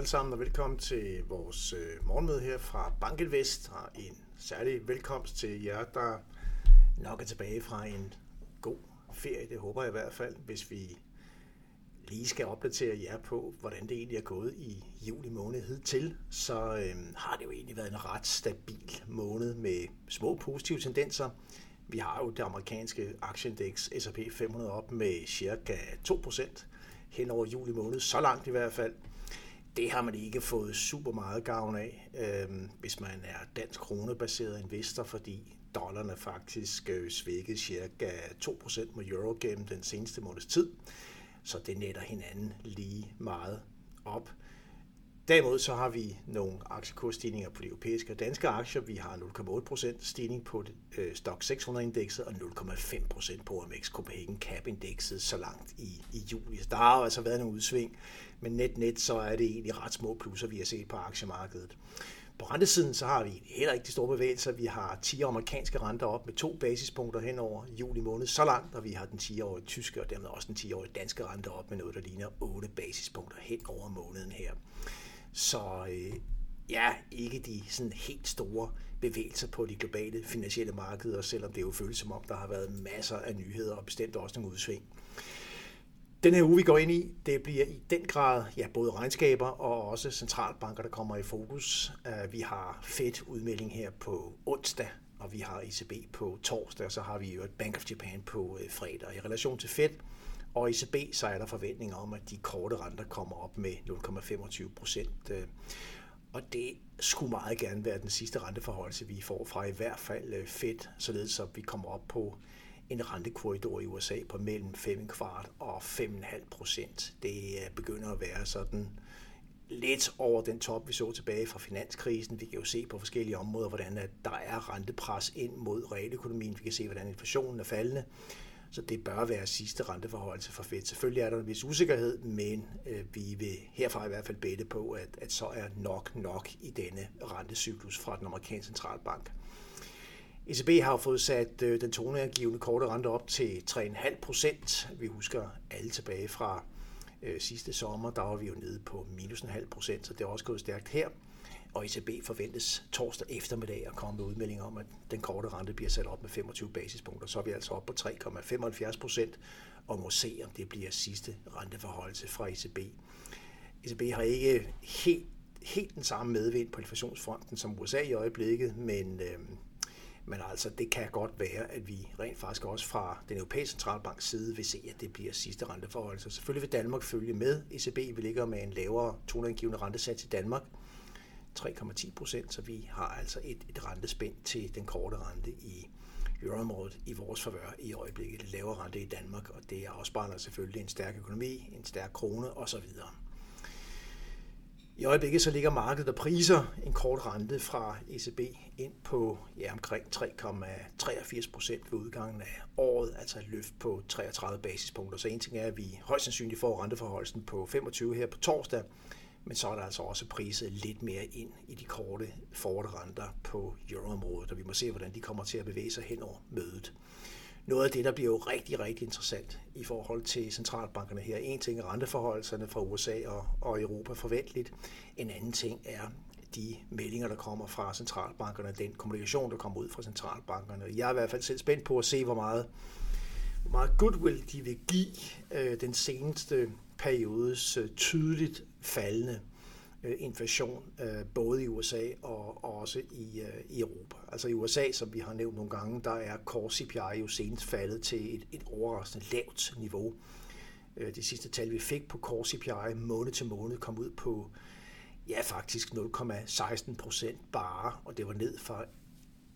alle sammen, og velkommen til vores øh, morgenmøde her fra Bankinvest, og en særlig velkomst til jer, der nok er tilbage fra en god ferie, det håber jeg i hvert fald, hvis vi lige skal opdatere jer på, hvordan det egentlig er gået i juli måned hidtil, så øh, har det jo egentlig været en ret stabil måned med små positive tendenser. Vi har jo det amerikanske aktieindeks S&P 500 op med cirka 2% hen over juli måned, så langt i hvert fald. Det har man ikke fået super meget gavn af, øh, hvis man er dansk kronebaseret investor, fordi dollarne faktisk øh, svækket cirka 2% mod euro gennem den seneste måneds tid. Så det netter hinanden lige meget op. Derimod så har vi nogle aktiekursstigninger på de europæiske og danske aktier. Vi har 0,8% stigning på øh, Stock 600-indekset og 0,5% på OMX Copenhagen Cap-indekset så langt i, i juli. Så der har jo altså været nogle udsving, men net-net så er det egentlig ret små plusser, vi har set på aktiemarkedet. På rentesiden så har vi heller ikke de store bevægelser. Vi har 10 amerikanske renter op med to basispunkter hen over juli måned så langt, og vi har den 10-årige tyske og dermed også den 10-årige danske rente op med noget, der ligner 8 basispunkter hen over måneden her. Så øh, ja, ikke de sådan helt store bevægelser på de globale finansielle markeder, selvom det jo føles som om, der har været masser af nyheder og bestemt også nogle udsving. Den her uge, vi går ind i, det bliver i den grad ja, både regnskaber og også centralbanker, der kommer i fokus. Øh, vi har Fed udmelding her på onsdag, og vi har ECB på torsdag, og så har vi jo et Bank of Japan på øh, fredag. I relation til Fed og ECB, så er der forventninger om, at de korte renter kommer op med 0,25 procent. Øh, og det skulle meget gerne være den sidste renteforholdelse, vi får fra i hvert fald øh, Fed, således at vi kommer op på en rentekorridor i USA på mellem 5 kvart og 5,5 procent. Det øh, begynder at være sådan lidt over den top, vi så tilbage fra finanskrisen. Vi kan jo se på forskellige områder, hvordan der er rentepres ind mod realøkonomien. Vi kan se, hvordan inflationen er faldende. Så det bør være sidste renteforholdelse for Fed. Selvfølgelig er der en vis usikkerhed, men øh, vi vil herfra i hvert fald bede på, at, at så er nok nok i denne rentecyklus fra den amerikanske centralbank. ECB har fået sat øh, den toneangivende korte rente op til 3,5 procent. Vi husker alle tilbage fra øh, sidste sommer, der var vi jo nede på minus en halv procent, så det er også gået stærkt her. Og ECB forventes torsdag eftermiddag at komme med udmelding om, at den korte rente bliver sat op med 25 basispunkter. Så er vi altså oppe på 3,75 procent, og må se, om det bliver sidste renteforholdelse fra ECB. ECB har ikke helt, helt den samme medvind på inflationsfronten som USA i øjeblikket, men øh, men altså, det kan godt være, at vi rent faktisk også fra den europæiske centralbanks side vil se, at det bliver sidste renteforhold. Så selvfølgelig vil Danmark følge med. ECB vil ligge med en lavere toneangivende rentesats i Danmark. 3,10 procent, så vi har altså et, et rentespænd til den korte rente i euroområdet i vores favør i øjeblikket. Det lavere rente i Danmark, og det afspejler selvfølgelig en stærk økonomi, en stærk krone osv. I øjeblikket så ligger markedet og priser en kort rente fra ECB ind på ja, omkring 3,83 procent ved udgangen af året, altså et løft på 33 basispunkter. Så en ting er, at vi højst sandsynligt får renteforholdelsen på 25 her på torsdag, men så er der altså også priset lidt mere ind i de korte forward-renter på euroområdet, og vi må se, hvordan de kommer til at bevæge sig hen over mødet noget af det, der bliver jo rigtig, rigtig interessant i forhold til centralbankerne her. En ting er renteforholdelserne fra USA og, og Europa forventeligt. En anden ting er de meldinger, der kommer fra centralbankerne, den kommunikation, der kommer ud fra centralbankerne. Jeg er i hvert fald selv spændt på at se, hvor meget, hvor meget goodwill de vil give øh, den seneste periodes øh, tydeligt faldende øh, inflation, øh, både i USA og, også i, i Europa. Altså i USA, som vi har nævnt nogle gange, der er core CPI jo senest faldet til et, et overraskende lavt niveau. Det de sidste tal, vi fik på core CPI måned til måned, kom ud på ja, faktisk 0,16 procent bare, og det var ned fra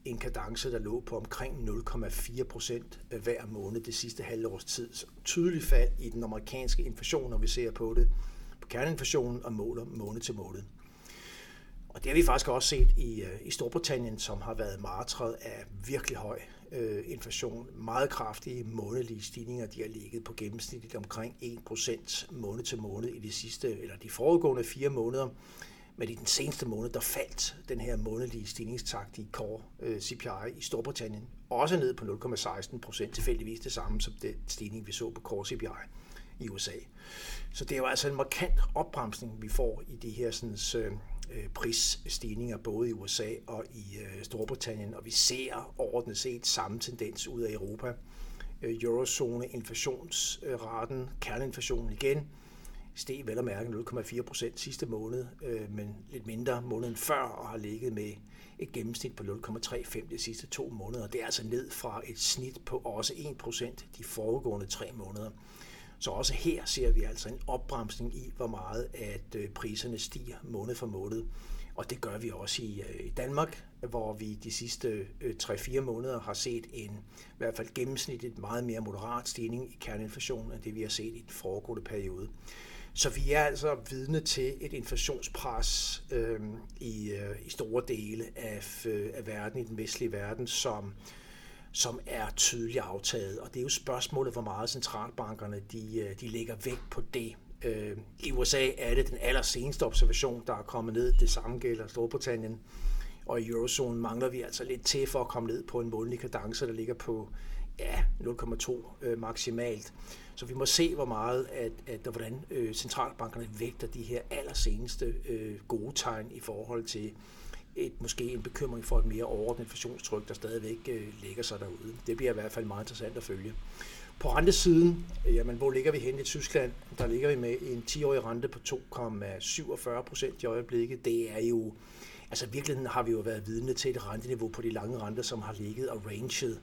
en kadence, der lå på omkring 0,4 procent hver måned det sidste halvårs tid. Så tydeligt fald i den amerikanske inflation, når vi ser på det på kerneinflationen og måler måned til måned. Og det har vi faktisk også set i, øh, i Storbritannien, som har været martret af virkelig høj øh, inflation. Meget kraftige månedlige stigninger. De har ligget på gennemsnitligt omkring 1% måned til måned i de sidste, eller de foregående fire måneder. Men i den seneste måned, der faldt den her månedlige stigningstakt i core øh, CPI i Storbritannien også ned på 0,16 procent, tilfældigvis det samme som den stigning, vi så på core CPI i USA. Så det er jo altså en markant opbremsning, vi får i de her sådan, øh, øh, prisstigninger både i USA og i øh, Storbritannien, og vi ser overordnet set samme tendens ud af Europa. Øh, eurozone inflationsraten, kerneinflationen igen, steg vel at mærke 0,4 procent sidste måned, øh, men lidt mindre måneden før, og har ligget med et gennemsnit på 0,35 de sidste to måneder. Det er altså ned fra et snit på også 1 procent de foregående tre måneder. Så også her ser vi altså en opbremsning i, hvor meget at øh, priserne stiger måned for måned. Og det gør vi også i, øh, Danmark, hvor vi de sidste øh, 3-4 måneder har set en i hvert fald gennemsnitligt meget mere moderat stigning i kerneinflationen, end det vi har set i den foregående periode. Så vi er altså vidne til et inflationspres øh, i, øh, i store dele af, øh, af verden, i den vestlige verden, som, som er tydeligt aftaget. Og det er jo spørgsmålet, hvor meget centralbankerne de, øh, de lægger vægt på det. Øh, I USA er det den allerseneste observation, der er kommet ned. Det samme gælder Storbritannien. Og i eurozonen mangler vi altså lidt til for at komme ned på en månedlig kadence, der ligger på ja, 0,2 øh, maksimalt. Så vi må se, hvor meget, at, at, at hvordan øh, centralbankerne vægter de her allerseneste øh, gode tegn i forhold til et, måske en bekymring for et mere overordnet inflationstryk, der stadigvæk øh, ligger sig derude. Det bliver i hvert fald meget interessant at følge. På rentesiden, øh, jamen, hvor ligger vi hen i Tyskland? Der ligger vi med en 10-årig rente på 2,47 procent i øjeblikket. Det er jo, altså i virkeligheden har vi jo været vidne til et renteniveau på de lange renter, som har ligget og ranget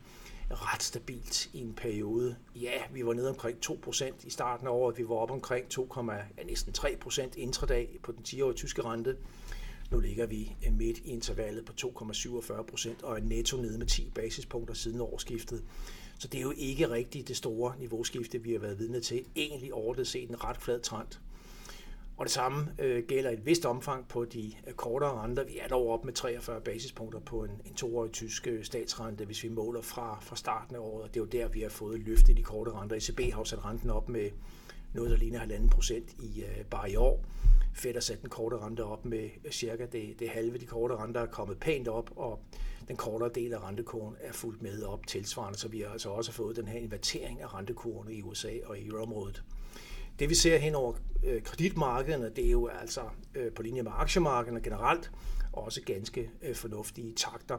ret stabilt i en periode. Ja, vi var nede omkring 2% i starten af året. Vi var op omkring 2, ja, næsten 3% intradag på den 10-årige tyske rente. Nu ligger vi øh, midt i intervallet på 2,47% og er netto nede med 10 basispunkter siden årsskiftet. Så det er jo ikke rigtigt det store niveauskifte, vi har været vidne til. Egentlig overordnet set en ret flad trend. Og det samme øh, gælder et vist omfang på de øh, kortere renter. Vi er dog op med 43 basispunkter på en, en toårig tysk øh, statsrente, hvis vi måler fra, fra starten af året. Det er jo der, vi har fået løftet i de korte renter. ECB har jo sat renten op med noget, der ligner 1,5 procent i, øh, bare i år. Fed har sat den korte rente op med øh, cirka det, det halve. De korte renter er kommet pænt op, og den kortere del af rentekurven er fuldt med op tilsvarende, så vi har altså også fået den her invertering af rentekurvene i USA og i euroområdet. Det vi ser hen over øh, kreditmarkederne, det er jo altså øh, på linje med aktiemarkederne generelt også ganske øh, fornuftige takter.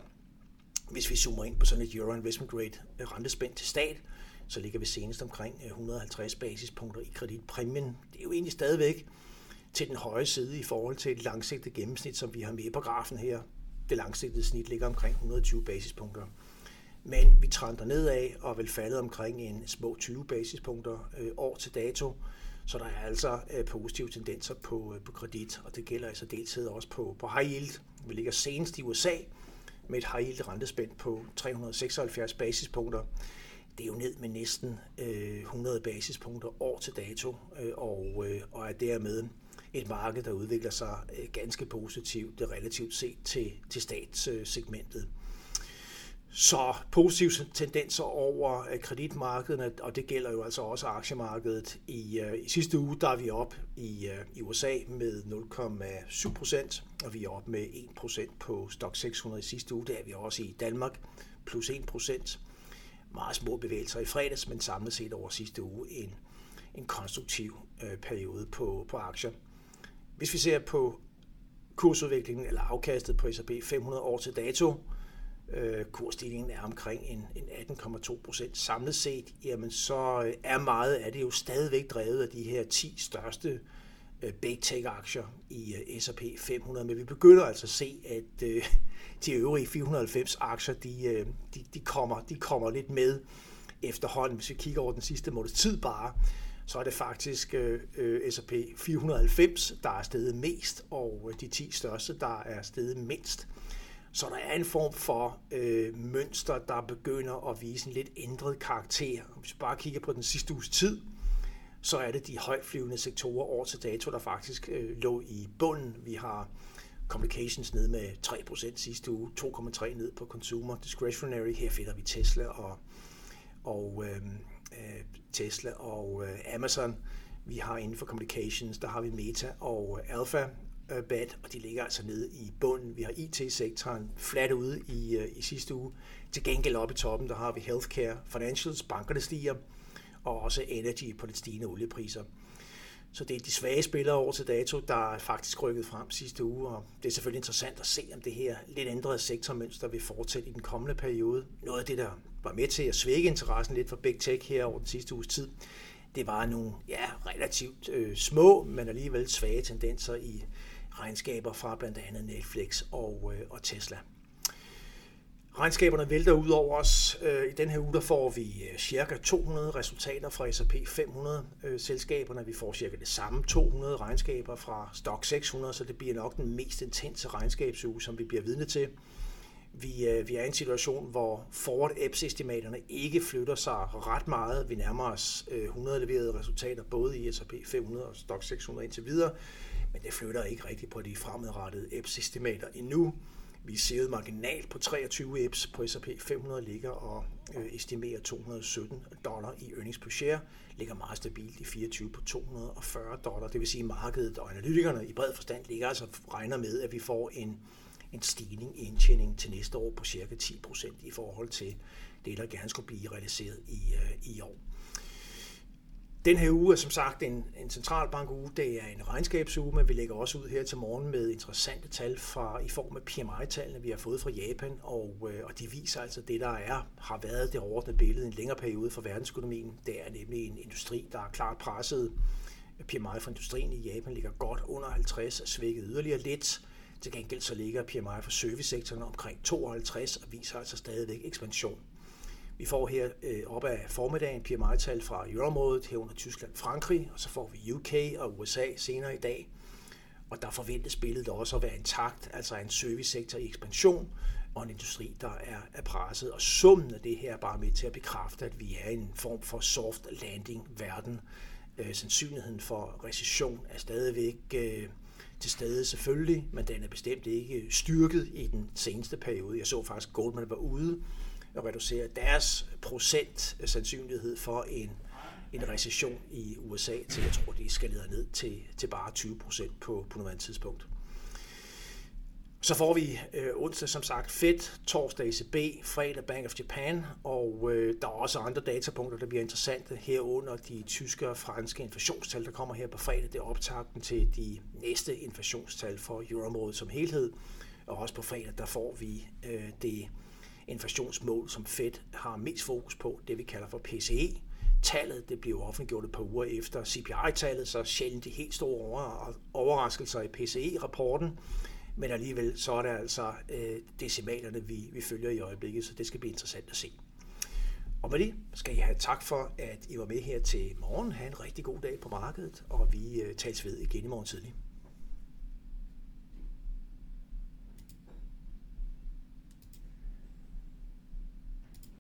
Hvis vi zoomer ind på sådan et Euro Investment Grade øh, rentespænd til stat, så ligger vi senest omkring øh, 150 basispunkter i kreditpræmien. Det er jo egentlig stadigvæk til den høje side i forhold til et langsigtet gennemsnit, som vi har med på grafen her. Det langsigtede snit ligger omkring 120 basispunkter. Men vi trender nedad og vil falde omkring en små 20 basispunkter øh, år til dato. Så der er altså øh, positive tendenser på, øh, på kredit, og det gælder altså deltid også på, på high yield. Vi ligger senest i USA med et high yield rentespænd på 376 basispunkter. Det er jo ned med næsten øh, 100 basispunkter år til dato, øh, og, øh, og er dermed et marked, der udvikler sig øh, ganske positivt, det relativt set til, til statssegmentet. Så positive tendenser over øh, kreditmarkedet, kreditmarkederne, og det gælder jo altså også aktiemarkedet. I, uh, i sidste uge der er vi op i, uh, i USA med 0,7 procent, og vi er op med 1 procent på Stock 600 i sidste uge. Det er vi også i Danmark, plus 1 procent. Meget små bevægelser i fredags, men samlet set over sidste uge en, en konstruktiv uh, periode på, på aktier. Hvis vi ser på kursudviklingen eller afkastet på S&P 500 år til dato, Øh, kursstigningen er omkring en, en 18,2 procent samlet set, jamen så øh, er meget af det jo stadigvæk drevet af de her 10 største øh, big tech-aktier i øh, S&P 500, men vi begynder altså at se, at øh, de øvrige 490 aktier, de, øh, de, de, kommer, de kommer lidt med efterhånden. Hvis vi kigger over den sidste måneds tid bare, så er det faktisk øh, øh S&P 490, der er steget mest, og de 10 største, der er steget mindst. Så der er en form for øh, mønster, der begynder at vise en lidt ændret karakter. Hvis vi bare kigger på den sidste uges tid, så er det de højflyvende sektorer år til dato, der faktisk øh, lå i bunden. Vi har communications ned med 3% sidste uge, 2,3% ned på consumer discretionary. Her finder vi Tesla og, og øh, øh, Tesla og øh, Amazon. Vi har inden for communications, der har vi Meta og Alpha øh, BAT, og de ligger altså nede i bunden. Vi har IT-sektoren flat ude i, øh, i sidste uge. Til gengæld oppe i toppen, der har vi healthcare, financials, bankerne stiger, og også energy på de stigende oliepriser. Så det er de svage spillere over til dato, der er faktisk rykket frem sidste uge, og det er selvfølgelig interessant at se, om det her lidt ændrede sektormønster vil fortsætte i den kommende periode. Noget af det, der var med til at svække interessen lidt for Big Tech her over den sidste uges tid, det var nogle ja, relativt øh, små, men alligevel svage tendenser i regnskaber fra blandt andet Netflix og, øh, og Tesla. Regnskaberne vælter ud over os. Øh, I den her uge der får vi øh, cirka 200 resultater fra S&P 500 øh, selskaberne. Vi får cirka det samme 200 regnskaber fra Stock 600, så det bliver nok den mest intense regnskabsuge, som vi bliver vidne til. Vi, øh, vi er i en situation, hvor forward EPS estimaterne ikke flytter sig ret meget. Vi nærmer os øh, 100 leverede resultater både i S&P 500 og Stock 600 indtil videre, men det flytter ikke rigtigt på de fremadrettede EPS estimater endnu. Vi ser marginalt på 23 EPS på S&P 500 ligger og øh, estimerer 217 dollar i earnings per share, ligger meget stabilt i 24 på 240 dollar. Det vil sige, at markedet og analytikerne i bred forstand ligger altså regner med, at vi får en, en stigning i indtjening til næste år på cirka 10 procent i forhold til det, der gerne skulle blive realiseret i, øh, i år. Den her uge er som sagt en, en centralbankuge. Det er en regnskabsuge, men vi lægger også ud her til morgen med interessante tal fra, i form af PMI-tallene, vi har fået fra Japan, og, øh, og de viser altså det, der er, har været det overordnede billede en længere periode for verdensøkonomien. Det er nemlig en industri, der er klart presset. PMI for industrien i Japan ligger godt under 50 og svækket yderligere lidt. Til gengæld så ligger PMI for servicesektoren omkring 52 og viser altså stadigvæk ekspansion. Vi får her øh, op af formiddagen PMI-tal fra euroområdet, herunder Tyskland, Frankrig, og så får vi UK og USA senere i dag. Og der forventes billedet også at være intakt, altså en servicesektor i ekspansion og en industri, der er, er presset. Og summen af det her er bare med til at bekræfte, at vi er i en form for soft landing verden. Øh, sandsynligheden for recession er stadigvæk øh, til stede selvfølgelig, men den er bestemt ikke styrket i den seneste periode. Jeg så faktisk, at Goldman var ude og reducere deres procent sandsynlighed for en, en recession i USA til, jeg tror, de skal ned til, til bare 20 procent på, på nuværende tidspunkt. Så får vi øh, onsdag som sagt Fed, torsdag ECB, fredag Bank of Japan, og øh, der er også andre datapunkter, der bliver interessante herunder de tyske og franske inflationstal, der kommer her på fredag. Det er optakten til de næste inflationstal for euroområdet som helhed, og også på fredag, der får vi øh, det inflationsmål, som Fed har mest fokus på, det vi kalder for PCE. Tallet det bliver offentliggjort et par uger efter CPI-tallet, så sjældent de helt store overraskelser i PCE-rapporten. Men alligevel så er det altså øh, decimalerne, vi, vi følger i øjeblikket, så det skal blive interessant at se. Og med det skal I have tak for, at I var med her til morgen. Ha' en rigtig god dag på markedet, og vi øh, tales ved igen i morgen tidlig.